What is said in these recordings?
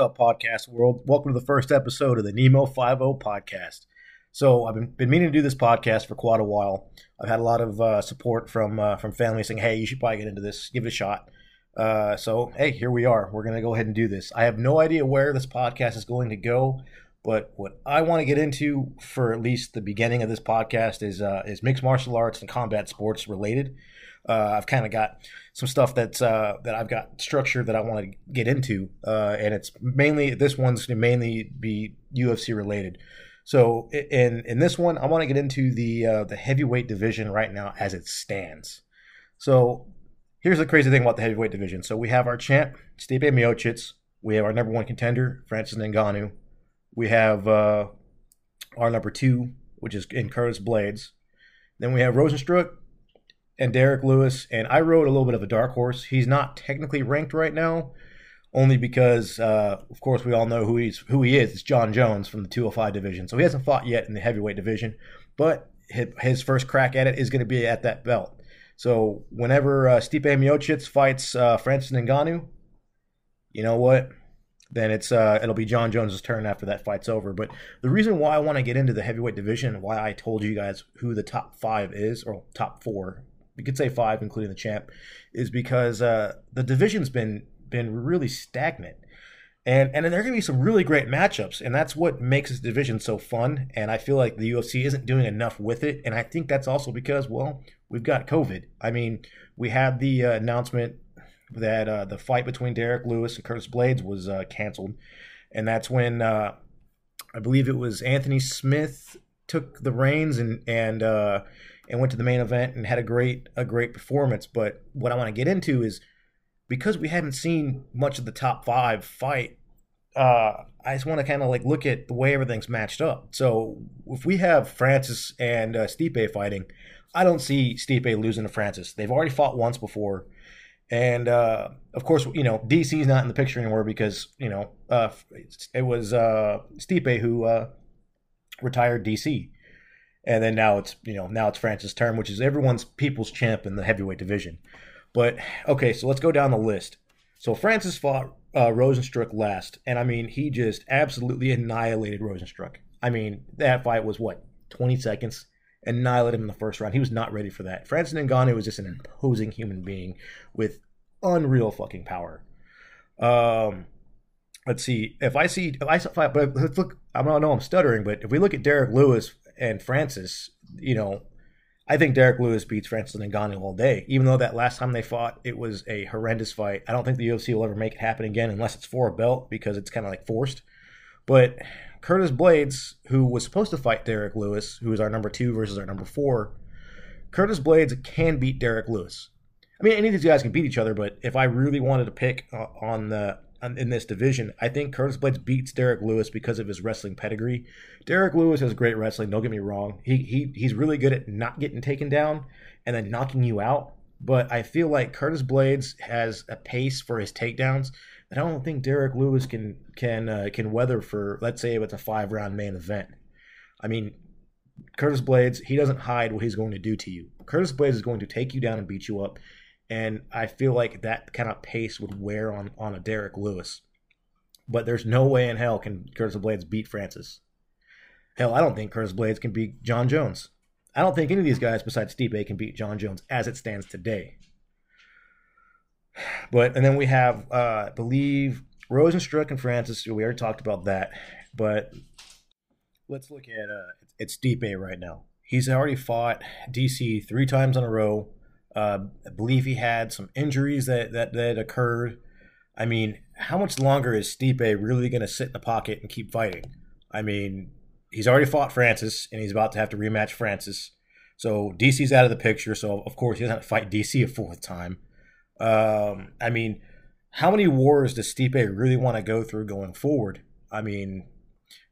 Up, podcast world? Welcome to the first episode of the Nemo 50 podcast. So, I've been, been meaning to do this podcast for quite a while. I've had a lot of uh, support from uh, from family saying, "Hey, you should probably get into this, give it a shot." Uh, so, hey, here we are. We're gonna go ahead and do this. I have no idea where this podcast is going to go, but what I want to get into for at least the beginning of this podcast is uh, is mixed martial arts and combat sports related. Uh, I've kind of got some stuff that's uh, that I've got structured that I want to get into, uh, and it's mainly this one's going to mainly be UFC related. So in in this one, I want to get into the uh, the heavyweight division right now as it stands. So here's the crazy thing about the heavyweight division. So we have our champ Stipe Miocic, we have our number one contender Francis Ngannou, we have uh, our number two, which is in Curtis Blaydes. Then we have Rozenstruik and Derrick Lewis, and I rode a little bit of a dark horse. He's not technically ranked right now, only because, uh, of course, we all know who he's who he is. It's Jon Jones from the 205 division, so he hasn't fought yet in the heavyweight division, but his first crack at it is going to be at that belt. So whenever uh, Stipe Miocic fights uh, Francis Ngannou, you know what? Then it's uh, it'll be Jon Jones's turn after that fight's over. But the reason why I want to get into the heavyweight division, why I told you guys who the top five is or top four you could say five, including the champ, is because uh, the division's been been really stagnant. And and there are going to be some really great matchups, and that's what makes this division so fun. And I feel like the UFC isn't doing enough with it, and I think that's also because well, we've got COVID. I mean, we had the uh, announcement that uh, the fight between Derrick Lewis and Curtis Blaydes was uh, canceled, and that's when uh, I believe it was Anthony Smith took the reins and and uh, and went to the main event and had a great a great performance. But what I want to get into is because we haven't seen much of the top five fight. Uh, I just want to kind of like look at the way everything's matched up. So if we have Francis and uh, Stipe fighting, I don't see Stipe losing to Francis. They've already fought once before. And uh, of course, you know DC's not in the picture anymore because you know uh, it was uh, Stipe who uh, retired DC and then now it's you know now it's Francis' term, which is everyone's people's champ in the heavyweight division. But okay, so let's go down the list. So Francis fought uh, Rozenstruik last, and I mean he just absolutely annihilated Rozenstruik. I mean that fight was what 20 seconds, annihilated him in the first round. He was not ready for that. Francis Ngannou was just an imposing human being with unreal fucking power. Um, let's see if I see if I fight, but let's look. I don't know I'm stuttering, but if we look at Derrick Lewis and Francis, you know, I think Derrick Lewis beats Francis Ngannou all day. Even though that last time they fought, it was a horrendous fight. I don't think the UFC will ever make it happen again unless it's for a belt because it's kind of like forced. But Curtis Blaydes, who was supposed to fight Derrick Lewis, who is our number two versus our number four, Curtis Blaydes can beat Derrick Lewis. I mean, any of these guys can beat each other, but if I really wanted to pick uh, on the in this division. I think Curtis Blaydes beats Derrick Lewis because of his wrestling pedigree. Derrick Lewis has great wrestling. Don't get me wrong. He he he's really good at not getting taken down and then knocking you out. But I feel like Curtis Blaydes has a pace for his takedowns I don't think Derrick Lewis can can uh, can weather for. Let's say it's a five round main event. I mean, Curtis Blaydes he doesn't hide what he's going to do to you. Curtis Blaydes is going to take you down and beat you up and I feel like that kind of pace would wear on on a Derrick Lewis. But there's no way in hell can Curtis Blaydes beat Francis. Hell, I don't think Curtis Blaydes can beat Jon Jones. I don't think any of these guys besides Stipe can beat Jon Jones as it stands today. But and then we have, uh, I believe, Rozenstruik and Francis. We already talked about that. But let's look at uh, it's Stipe right now. He's already fought DC three times in a row. Uh, I believe he had some injuries that, that, that occurred. I mean, how much longer is Stipe really going to sit in the pocket and keep fighting? I mean, he's already fought Francis, and he's about to have to rematch Francis. So DC's out of the picture. So of course he doesn't fight DC a fourth time. Um, I mean, how many wars does Stipe really want to go through going forward? I mean,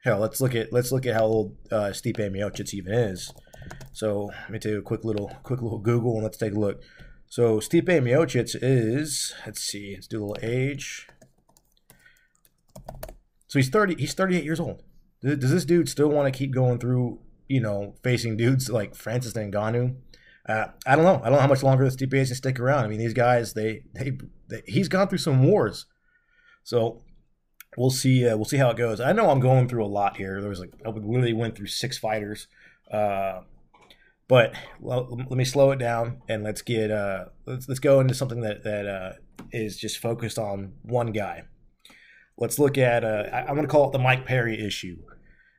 hell, let's look at let's look at how old uh, Stipe Miocic even is. So let me do a quick little quick little Google and let's take a look. So Stipe Miocic is let's see, let's do a little age. So he's thirty. He's thirty eight years old. Does this dude still want to keep going through? You know, facing dudes like Francis Ngannou? Uh, I don't know. I don't know how much longer this is to stick around. I mean, these guys, they, they, they he's gone through some wars, so we'll see. Uh, we'll see how it goes. I know I'm going through a lot here. There was like I literally went through six fighters. Uh, but well, let me slow it down and let's get uh, let's let's go into something that that uh, is just focused on one guy. Let's look at uh, I, am going to call it the Mike Perry issue.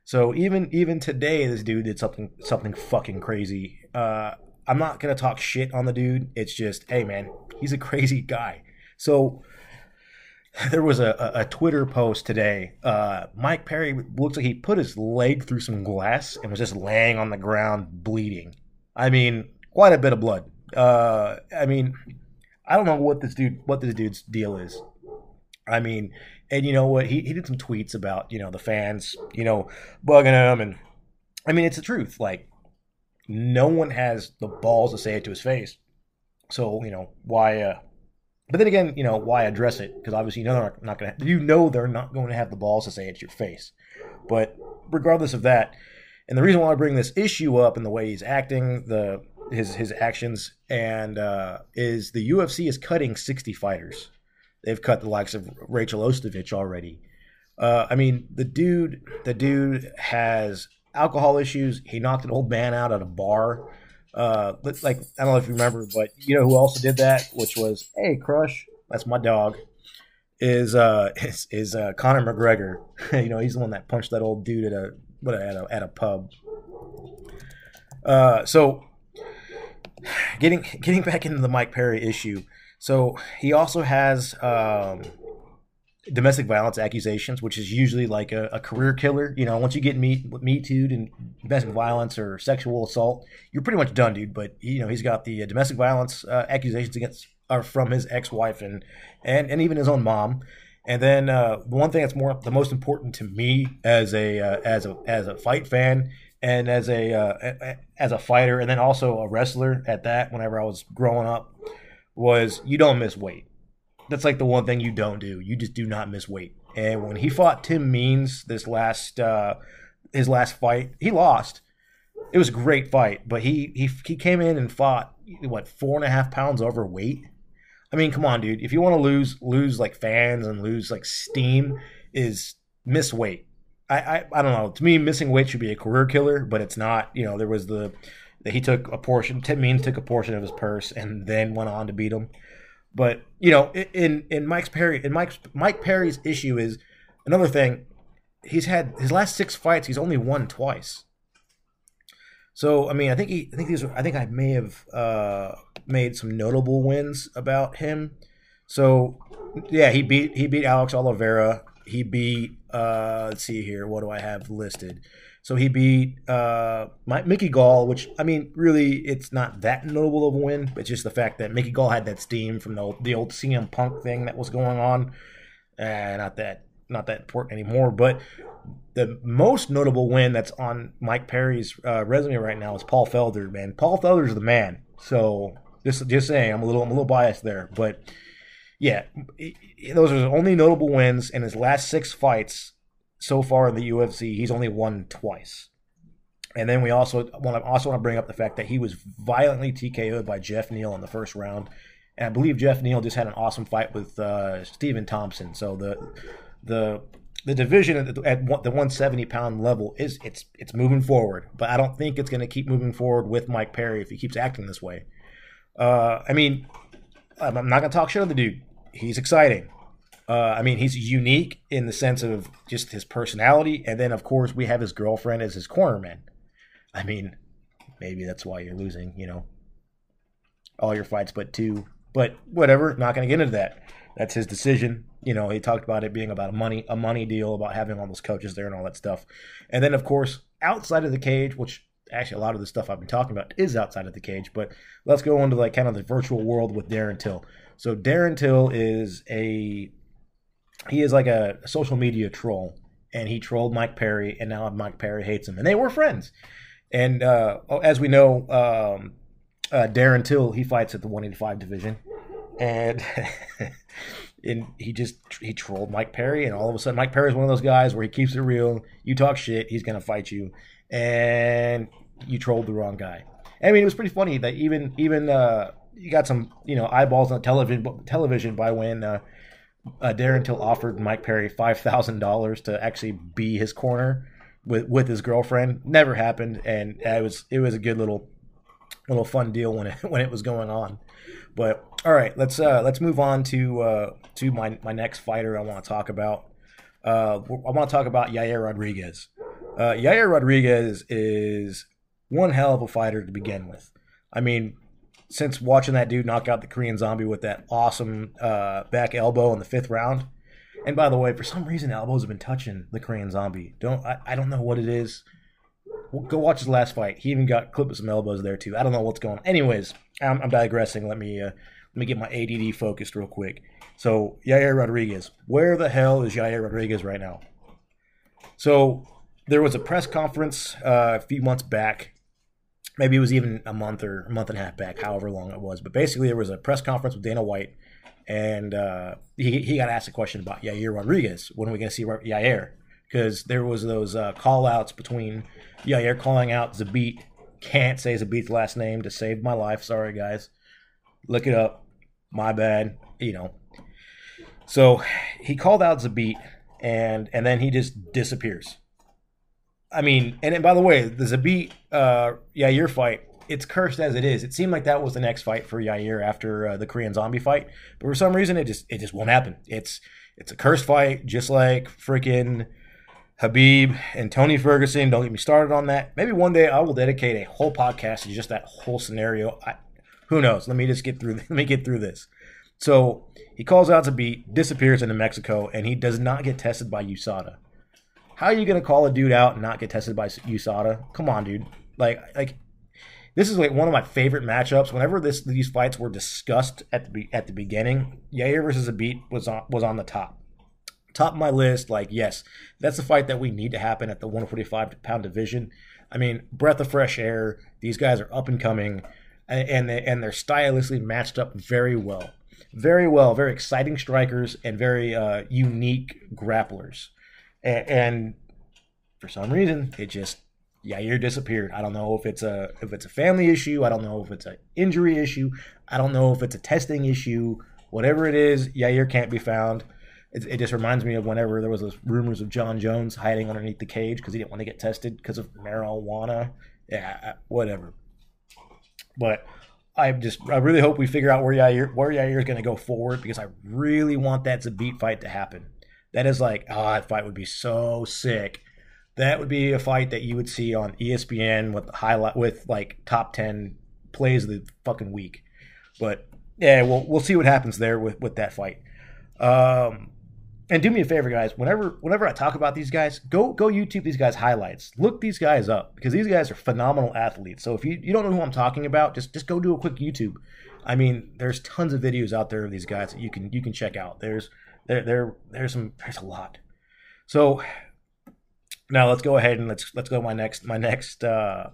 So even even today, this dude did something something fucking crazy. Uh, I'm not to talk shit on the dude. It's just, hey man, he's a crazy guy. So there was a, a, Twitter post today. Uh, Mike Perry looks like he put his leg through some glass and was just laying on the ground bleeding. I mean, quite a bit of blood. Uh, I mean, I don't know what this dude what this dude's deal is. I mean, and you know what? He he did some tweets about you know the fans you know bugging him, and I mean it's the truth. Like no one has the balls to say it to his face. So you know why? Uh, but then again, you know why address it? Because obviously you know they're not going to. You know they're not going to have the balls to say it to your face. But regardless of that, and the reason why I bring this issue up and the way he's acting, the his his actions, and uh, is the UFC is cutting 60 fighters. They've cut the likes of Rachael Ostovich already. Uh, I mean, the dude, the dude has alcohol issues. He knocked an old man out at a bar. Uh, like I don't know if you remember, but you know who also did that, which was hey Crush, that's my dog. Is uh is, is uh Conor McGregor? you know he's the one that punched that old dude at a what at a at a pub. Uh, so getting getting back into the Mike Perry issue. So he also has um, domestic violence accusations, which is usually like a, a, career killer. You know, once you get me me too and domestic violence or sexual assault, you're pretty much done, dude. But you know, he's got the uh, domestic violence uh, accusations against are from his ex wife and and and even his own mom. And then uh, the one thing that's more the most important to me as a uh, as a as a fight fan and as a uh, as a fighter, and then also a wrestler at that. Whenever I was growing up, was you don't miss weight. That's like the one thing you don't do. You just do not miss weight. And when he fought Tim Means this last uh, his last fight, he lost. It was a great fight, but he he he came in and fought what four and a half pounds overweight I mean, come on, dude. If you want to lose lose like fans and lose like steam, is miss weight. I, I I don't know. To me, missing weight should be a career killer, but it's not. You know, there was the that he took a portion. Tim Means took a portion of his purse and then went on to beat him. But you know, in in Mike's Perry, in Mike's Mike Perry's issue is another thing. He's had his last six fights. He's only won twice. So I mean, I think he, I think these, I think I may have uh, made some notable wins about him. So yeah, he beat he beat Alex Oliveira. He beat uh, let's see here, what do I have listed? So he beat uh, Mickey Gall, which I mean, really, it's not that notable of a win. but just the fact that Mickey Gall had that steam from the old, the old CM Punk thing that was going on. Uh, not that not that important anymore. But the most notable win that's on Mike Perry's uh, resume right now is Paul Felder. Man, Paul Felder's the man. So just just saying, I'm a little I'm a little biased there, but yeah, those are the only notable wins in his last six fights so far in the UFC. He's only won twice. And then we also want to also want to bring up the fact that he was violently TKO'd by Geoff Neal in the first round, and I believe Geoff Neal just had an awesome fight with uh, Stephen Thompson. So the the the division at the, at the 170 pound level is it's it's moving forward, but I don't think it's going to keep moving forward with Mike Perry if he keeps acting this way. Uh, I mean, I'm not going to talk shit on the dude. He's exciting. Uh, I mean, he's unique in the sense of just his personality, and then of course we have his girlfriend as his cornerman. I mean, maybe that's why you're losing, you know, all your fights but two. But whatever, not going to get into that. That's his decision. You know, he talked about it being about money a money deal, about having all those coaches there and all that stuff. And then of course, outside of the cage, which actually a lot of the stuff I've been talking about is outside of the cage, but let's go into like kind of the virtual world with Darren Till. So Darren Till is a he is like a, social media troll, and he trolled Mike Perry, and now Mike Perry hates him, and they were friends. And uh, as we know, um, uh, Darren Till he fights at the 185 division, and and he just he trolled Mike Perry, and all of a sudden Mike Perry is one of those guys where he keeps it real. You talk shit, he's gonna fight you, and you trolled the wrong guy. I mean, it was pretty funny that even even uh, you got some you know eyeballs on television television by when uh, uh, Darren Till offered Mike Perry five thousand dollars to actually be his corner with with his girlfriend. Never happened, and it was it was a good little little fun deal when it when it was going on. But all right, let's uh, let's move on to uh, to my my next fighter. I want to talk about. Uh, I want to talk about Yair Rodriguez. Uh, Yair Rodriguez is one hell of a fighter to begin with. I mean, since watching that dude knock out the Korean Zombie with that awesome uh, back elbow in the fifth round. And by the way, for some reason, elbows have been touching the Korean Zombie. Don't I, I don't know what it is. Go watch his last fight. He even got clipped with some elbows there too. I don't know what's going on. Anyways, I'm, I'm digressing. Let me uh, let me get my ADD focused real quick. So Yair Rodriguez, where the hell is Yair Rodriguez right now? So there was a press conference uh, a few months back. Maybe it was even a month or a month and a half back, however long it was. But basically, there was a press conference with Dana White, and uh, he, he got asked a question about Yair Rodriguez. When are we going to see Yair? Because there was those uh, call outs between Yair calling out Zabit. Can't say Zabit's last name to save my life. Sorry, guys. Look it up. My bad. You know. So he called out Zabit, and and then he just disappears. I mean, and, by the way, the Zabit uh, Yair fight, it's cursed as it is. It seemed like that was the next fight for Yair after uh, the Korean Zombie fight, but for some reason, it just it just won't happen. It's it's a cursed fight, just like freaking Khabib and Tony Ferguson. Don't get me started on that. Maybe one day I will dedicate a whole podcast to just that whole scenario. I, who knows? Let me just get through. Let me get through this. So he calls out to Zabit, disappears into Mexico, and he does not get tested by USADA. How are you gonna call a dude out and not get tested by USADA? Come on, dude. Like, like this is like one of my favorite matchups. Whenever this these fights were discussed at the at the beginning, Yair versus Zabit was on was on the top, top of my list. Like, yes, that's the fight that we need to happen at the 145 pound division. I mean, breath of fresh air. These guys are up and coming, and they, and they're stylistically matched up very well, very well. Very exciting strikers and very uh, unique grapplers and, and for some reason it just Yair disappeared. I don't know if it's a if it's a family issue. I don't know if it's an injury issue. I don't know if it's a testing issue. Whatever it is, Yair can't be found. It, it just reminds me of whenever there was those rumors of Jon Jones hiding underneath the cage because he didn't want to get tested because of marijuana. Yeah, whatever. But I just I really hope we figure out where Yair where Yair is going to go forward because I really want that to Zabit fight to happen. That is like, oh, that fight would be so sick. That would be a fight that you would see on ESPN with highlight with like top ten plays of the fucking week. But yeah, we'll we'll see what happens there with with that fight. Um, and do me a favor, guys. Whenever whenever I talk about these guys, go go YouTube these guys highlights. Look these guys up because these guys are phenomenal athletes. So if you, you don't know who I'm talking about, just just go do a quick YouTube. I mean, there's tons of videos out there of these guys that you can you can check out. There's there there there's some there's a lot. So now let's go ahead and let's let's go to my next my next uh,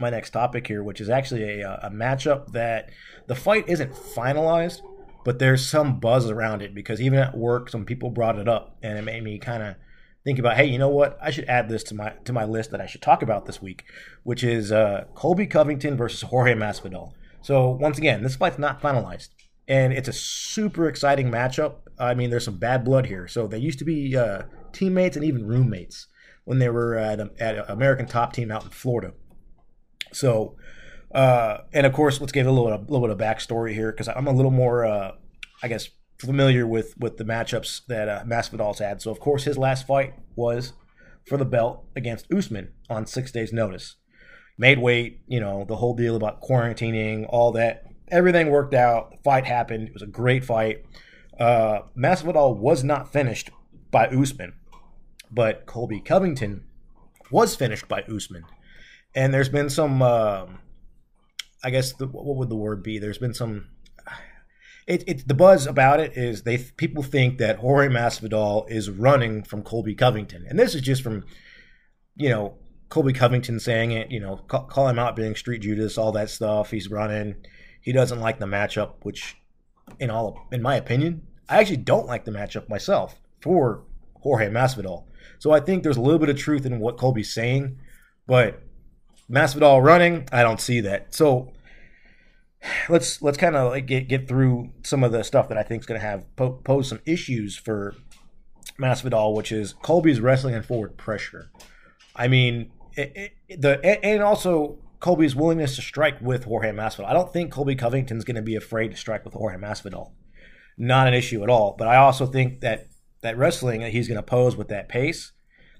my next topic here, which is actually a, a matchup that the fight isn't finalized, but there's some buzz around it because even at work, some people brought it up, and it made me kind of think about, hey, you know what? I should add this to my to my list that I should talk about this week, which is uh, Colby Covington versus Jorge Masvidal. So once again, this fight's not finalized, and it's a super exciting matchup. I mean, there's some bad blood here. So they used to be uh, teammates and even roommates when they were at, a, at an American top team out in Florida. So, uh, and of course, let's give a little, a little bit of backstory here because I'm a little more, uh, I guess, familiar with with the matchups that uh, Masvidal's had. So, of course, his last fight was for the belt against Usman on six days' notice. Made weight, you know, the whole deal about quarantining, all that. Everything worked out. Fight happened. It was a great fight. Uh, Masvidal was not finished by Usman, but Colby Covington was finished by Usman. And there's been some, uh, I guess, the, what would the word be? There's been some, it, it the buzz about it is they people think that Jorge Masvidal is running from Colby Covington, and this is just from you know Colby Covington saying it. You know, call, call him out being Street Judas, all that stuff. He's running. He doesn't like the matchup, which, in all in my opinion, I actually don't like the matchup myself for Jorge Masvidal. So I think there's a little bit of truth in what Colby's saying, but Masvidal running, I don't see that. So let's let's kind of like get get through some of the stuff that I think is going to have po- pose some issues for Masvidal, which is Colby's wrestling and forward pressure. I mean, it, it, the and also Colby's willingness to strike with Jorge Masvidal. I don't think Colby Covington's going to be afraid to strike with Jorge Masvidal. Not an issue at all. But I also think that that wrestling that he's going to pose with that pace.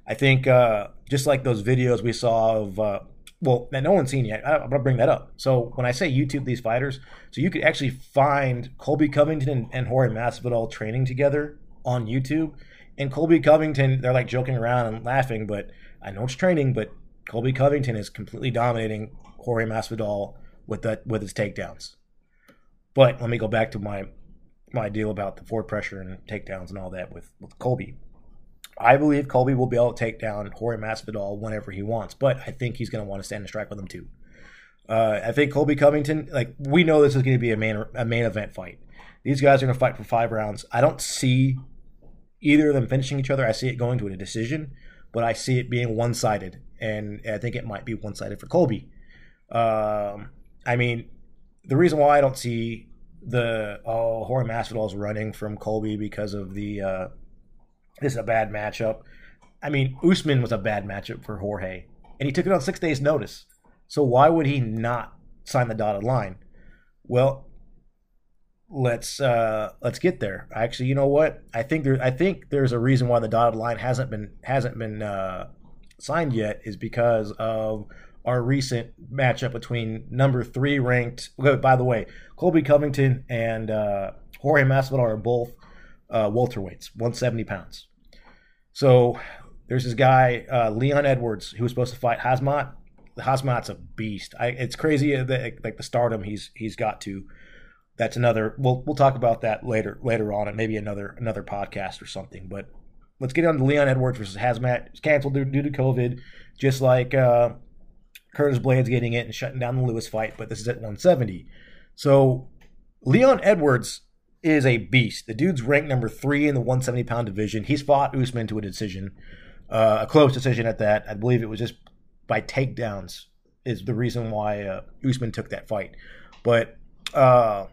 I think uh, just like those videos we saw of uh, well, that no one's seen yet. I, am gonna bring that up. So when I say YouTube these fighters, so you could actually find Colby Covington and, and Jorge Masvidal training together on YouTube. And Colby Covington, they're like joking around and laughing, but I know it's training, but Colby Covington is completely dominating Jorge Masvidal with that with his takedowns. But let me go back to my my deal about the forward pressure and takedowns and all that with, with Colby. I believe Colby will be able to take down Jorge Masvidal whenever he wants, but I think he's going to want to stand and strike with him too. Uh, I think Colby Covington, like we know this is going to be a main a main event fight. These guys are going to fight for five rounds. I don't see either of them finishing each other. I see it going to a decision, but I see it being one sided, and I think it might be one sided for Colby. Um, I mean, the reason why I don't see the oh Jorge is running from Colby because of the uh, this is a bad matchup. I mean, Usman was a bad matchup for Jorge, and he took it on six days' notice. So why would he not sign the dotted line? Well, let's uh, let's get there. Actually, you know what? I think there I think there's a reason why the dotted line hasn't been hasn't been uh, signed yet is because of our recent matchup between number three ranked. By the way, Colby Covington and uh, Jorge Masvidal are both uh, welterweights, 170 pounds. So there's this guy uh, Leon Edwards who was supposed to fight Khamzat. Khamzat's a beast. I, it's crazy that like the stardom he's he's got to. That's another. We'll we'll talk about that later later on, and maybe another another podcast or something. But let's get on to Leon Edwards versus Khamzat. It's canceled due, due to COVID, just like uh, Curtis Blaydes getting it and shutting down the Lewis fight. But this is at 170. So Leon Edwards is a beast. The dude's ranked number three in the 170 pound division. He's fought Usman to a decision, uh, a close decision at that. I believe it was just by takedowns is the reason why uh, Usman took that fight. But uh,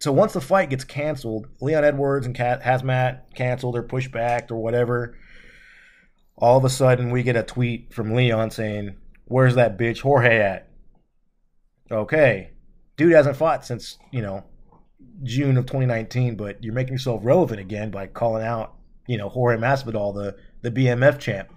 so once the fight gets canceled, Leon Edwards and Kat, Khamzat canceled or pushed back or whatever. All of a sudden, we get a tweet from Leon saying, "Where's that bitch Jorge at?" Okay, dude hasn't fought since you know June of 2019, but you're making yourself relevant again by calling out, you know, Jorge Masvidal, the the BMF champ.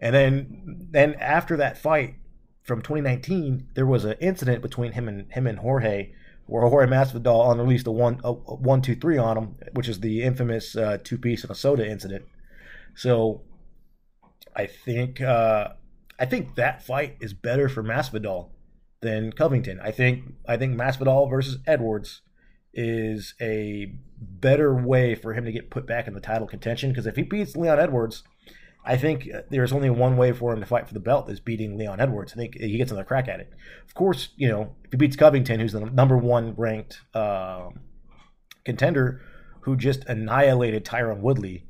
And then then after that fight from 2019, there was an incident between him and him and Jorge, where Jorge Masvidal unreleased a one a, a one two three on him, which is the infamous uh, two piece and a soda incident. So I think uh, I think that fight is better for Masvidal than Covington. I think I think Masvidal versus Edwards is a better way for him to get put back in the title contention. Because if he beats Leon Edwards, I think there's only one way for him to fight for the belt is beating Leon Edwards. I think he gets another crack at it. Of course, you know if he beats Covington, who's the number one ranked uh, contender, who just annihilated Tyron Woodley.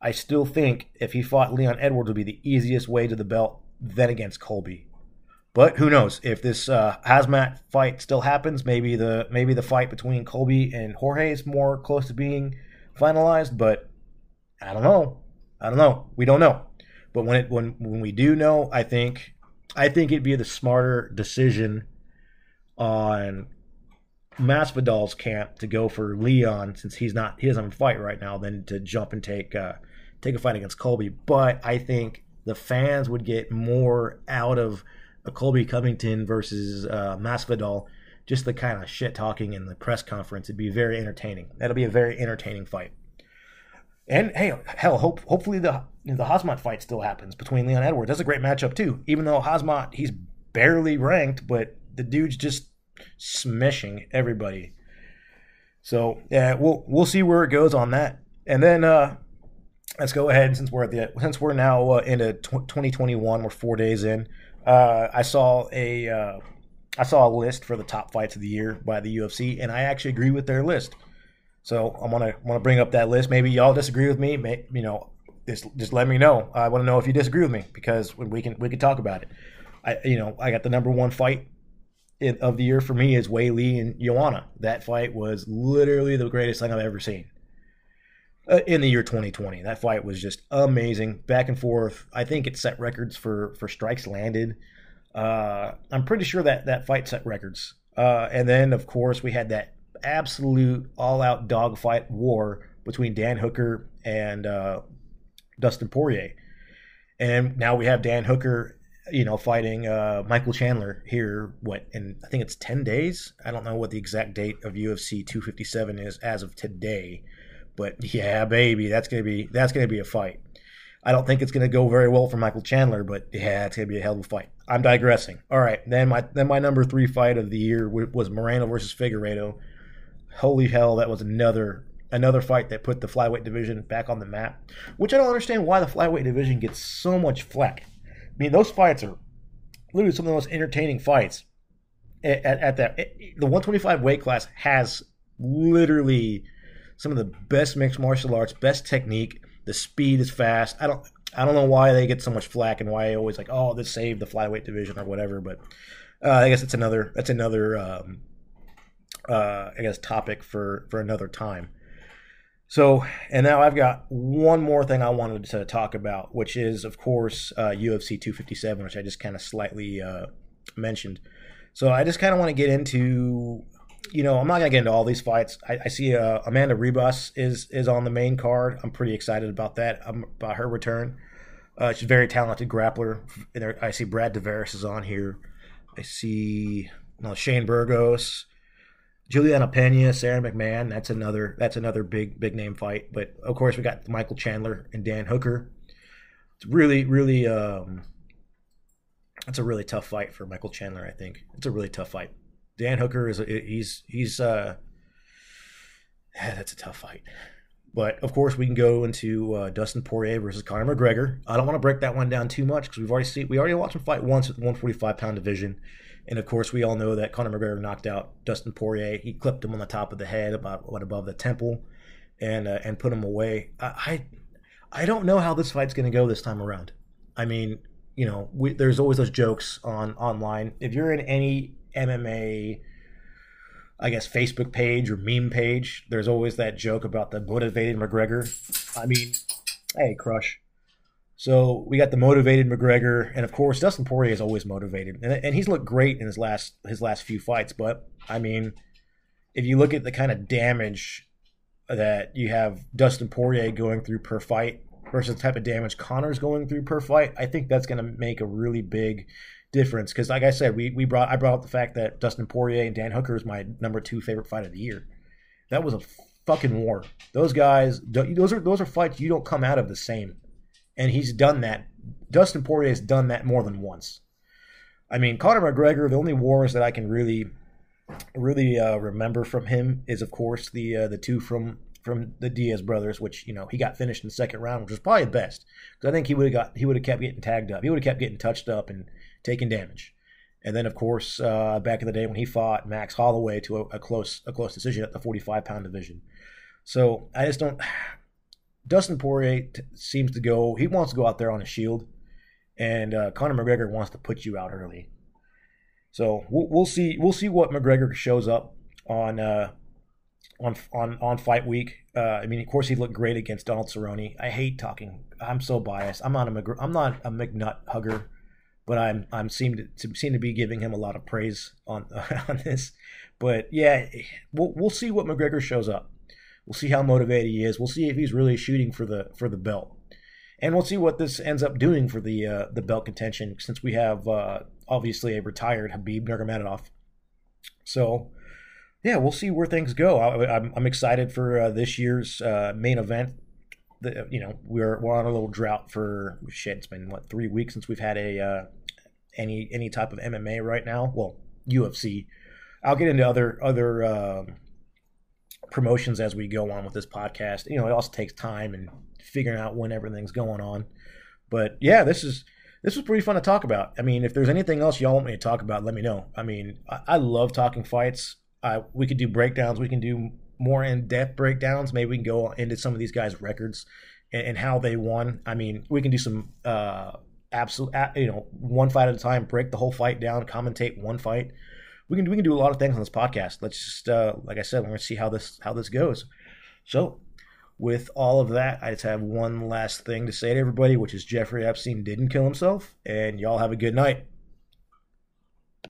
I still think if he fought Leon Edwards would be the easiest way to the belt, then against Colby. But who knows if this uh, Khamzat fight still happens? Maybe the maybe the fight between Colby and Jorge is more close to being finalized. But I don't know. I don't know. We don't know. But when it when when we do know, I think I think it'd be the smarter decision on Masvidal's camp to go for Leon since he's not he doesn't fight right now than to jump and take uh, take a fight against Colby. But I think the fans would get more out of a Colby Covington versus uh, Masvidal, just the kind of shit talking in the press conference. It'd be very entertaining. That'll be a very entertaining fight. And hey, hell, hope hopefully the the Khamzat fight still happens between Leon Edwards. That's a great matchup too. Even though Khamzat he's barely ranked, but the dude's just smishing everybody. So yeah, we'll we'll see where it goes on that, and then uh, let's go ahead since we're at the since we're now uh, into tw- 2021. We're four days in. Uh, I saw a uh, I saw a list for the top fights of the year by the UFC, and I actually agree with their list. So I want to want to bring up that list. Maybe y'all disagree with me. May, you know, just just let me know. I want to know if you disagree with me because we can we can talk about it. I you know I got the number one fight of the year for me is Weili and Joanna. That fight was literally the greatest thing I've ever seen uh, in the year 2020. That fight was just amazing, back and forth. I think it set records for for strikes landed. Uh, I'm pretty sure that that fight set records. Uh, and then of course we had that absolute all-out dogfight war between Dan Hooker and uh, Dustin Poirier. And now we have Dan Hooker you know, fighting uh, Michael Chandler here. What in I think it's ten days. I don't know what the exact date of UFC 257 is as of today, but yeah, baby, that's gonna be that's gonna be a fight. I don't think it's gonna go very well for Michael Chandler, but yeah, it's gonna be a hell of a fight. I'm digressing. All right, then my then my number three fight of the year was Moreno versus Figueiredo. Holy hell, that was another another fight that put the flyweight division back on the map. Which I don't understand why the flyweight division gets so much flack I mean, those fights are literally some of the most entertaining fights at, at, at that. the 125 weight class has literally some of the best mixed martial arts, best technique. The speed is fast. I don't. I don't know why they get so much flack and why I always like, oh, this saved the flyweight division or whatever. But uh, I guess it's another. That's another. Um, uh, I guess topic for for another time. So, and now I've got one more thing I wanted to talk about, which is, of course, uh, UFC 257, which I just kind of slightly uh, mentioned. So I just kind of want to get into, you know, I'm not gonna get into all these fights. I, I see uh, Amanda Ribas is is on the main card. I'm pretty excited about that. Um, about her return. Uh, she's a very talented grappler. I see Brad Tavares is on here. I see no, Shane Burgos. Julianna Peña, Sara McMann. That's another. That's another big big name fight. But of course, we got Michael Chandler and Dan Hooker. It's really really. Um, it's a really tough fight for Michael Chandler. I think it's a really tough fight. Dan Hooker is he's he's uh, that's a tough fight. But of course, we can go into uh, Dustin Poirier versus Conor McGregor. I don't want to break that one down too much because we've already seen we already watched him fight once at the 145 pound division. And of course, we all know that Conor McGregor knocked out Dustin Poirier. He clipped him on the top of the head, about what above the temple, and uh, and put him away. I, I, I don't know how this fight's going to go this time around. I mean, you know, we, there's always those jokes on online. If you're in any MMA, I guess Facebook page or meme page, there's always that joke about the motivated McGregor. I mean, hey, crush. So we got the motivated McGregor, and of course Dustin Poirier is always motivated, and, and he's looked great in his last his last few fights. But I mean, if you look at the kind of damage that you have Dustin Poirier going through per fight versus the type of damage Conor's going through per fight, I think that's going to make a really big difference. Because like I said, we we brought I brought up the fact that Dustin Poirier and Dan Hooker is my number two favorite fight of the year. That was a fucking war. Those guys, those are those are fights you don't come out of the same and he's done that. Dustin Poirier has done that more than once. I mean, Conor McGregor. The only wars that I can really, really uh, remember from him is, of course, the uh, the two from from the Diaz brothers, which you know he got finished in the second round, which was probably the best because I think he would have got he would have kept getting tagged up. He would have kept getting touched up and taking damage. And then, of course, uh, back in the day when he fought Max Holloway to a, a close a close decision at the 45 pound division. So I just don't. Dustin Poirier t- seems to go. He wants to go out there on a shield, and uh, Conor McGregor wants to put you out early. So we'll, we'll see. We'll see what McGregor shows up on uh, on on on fight week. Uh, I mean, of course, he looked great against Donald Cerrone. I hate talking. I'm so biased. I'm not a McGregor, I'm not a McNutt hugger, but I'm I'm seem to, seem to be giving him a lot of praise on on this. But yeah, we'll we'll see what McGregor shows up. We'll see how motivated he is. We'll see if he's really shooting for the for the belt, and we'll see what this ends up doing for the uh, the belt contention. Since we have uh, obviously a retired Khabib Nurmagomedov, so yeah, we'll see where things go. I, am excited for uh, this year's uh, main event. The, you know, we're we're on a little drought for shit. It's been what three weeks since we've had a uh, any any type of MMA right now. Well, UFC. I'll get into other other um, promotions as we go on with this podcast. You know, it also takes time and figuring out when everything's going on. But yeah, this is this was pretty fun to talk about. I mean, if there's anything else y'all want me to talk about, let me know. I mean, I, I love talking fights. I, we could do breakdowns. We can do more in depth breakdowns. Maybe we can go into some of these guys' records and, and how they won. I mean, we can do some uh, absolute, you know, one fight at a time, break the whole fight down, commentate one fight. We can we can do a lot of things on this podcast. Let's just, uh, like I said, we're gonna see how this how this goes. So, with all of that, I just have one last thing to say to everybody, which is Jeffrey Epstein didn't kill himself, and y'all have a good night.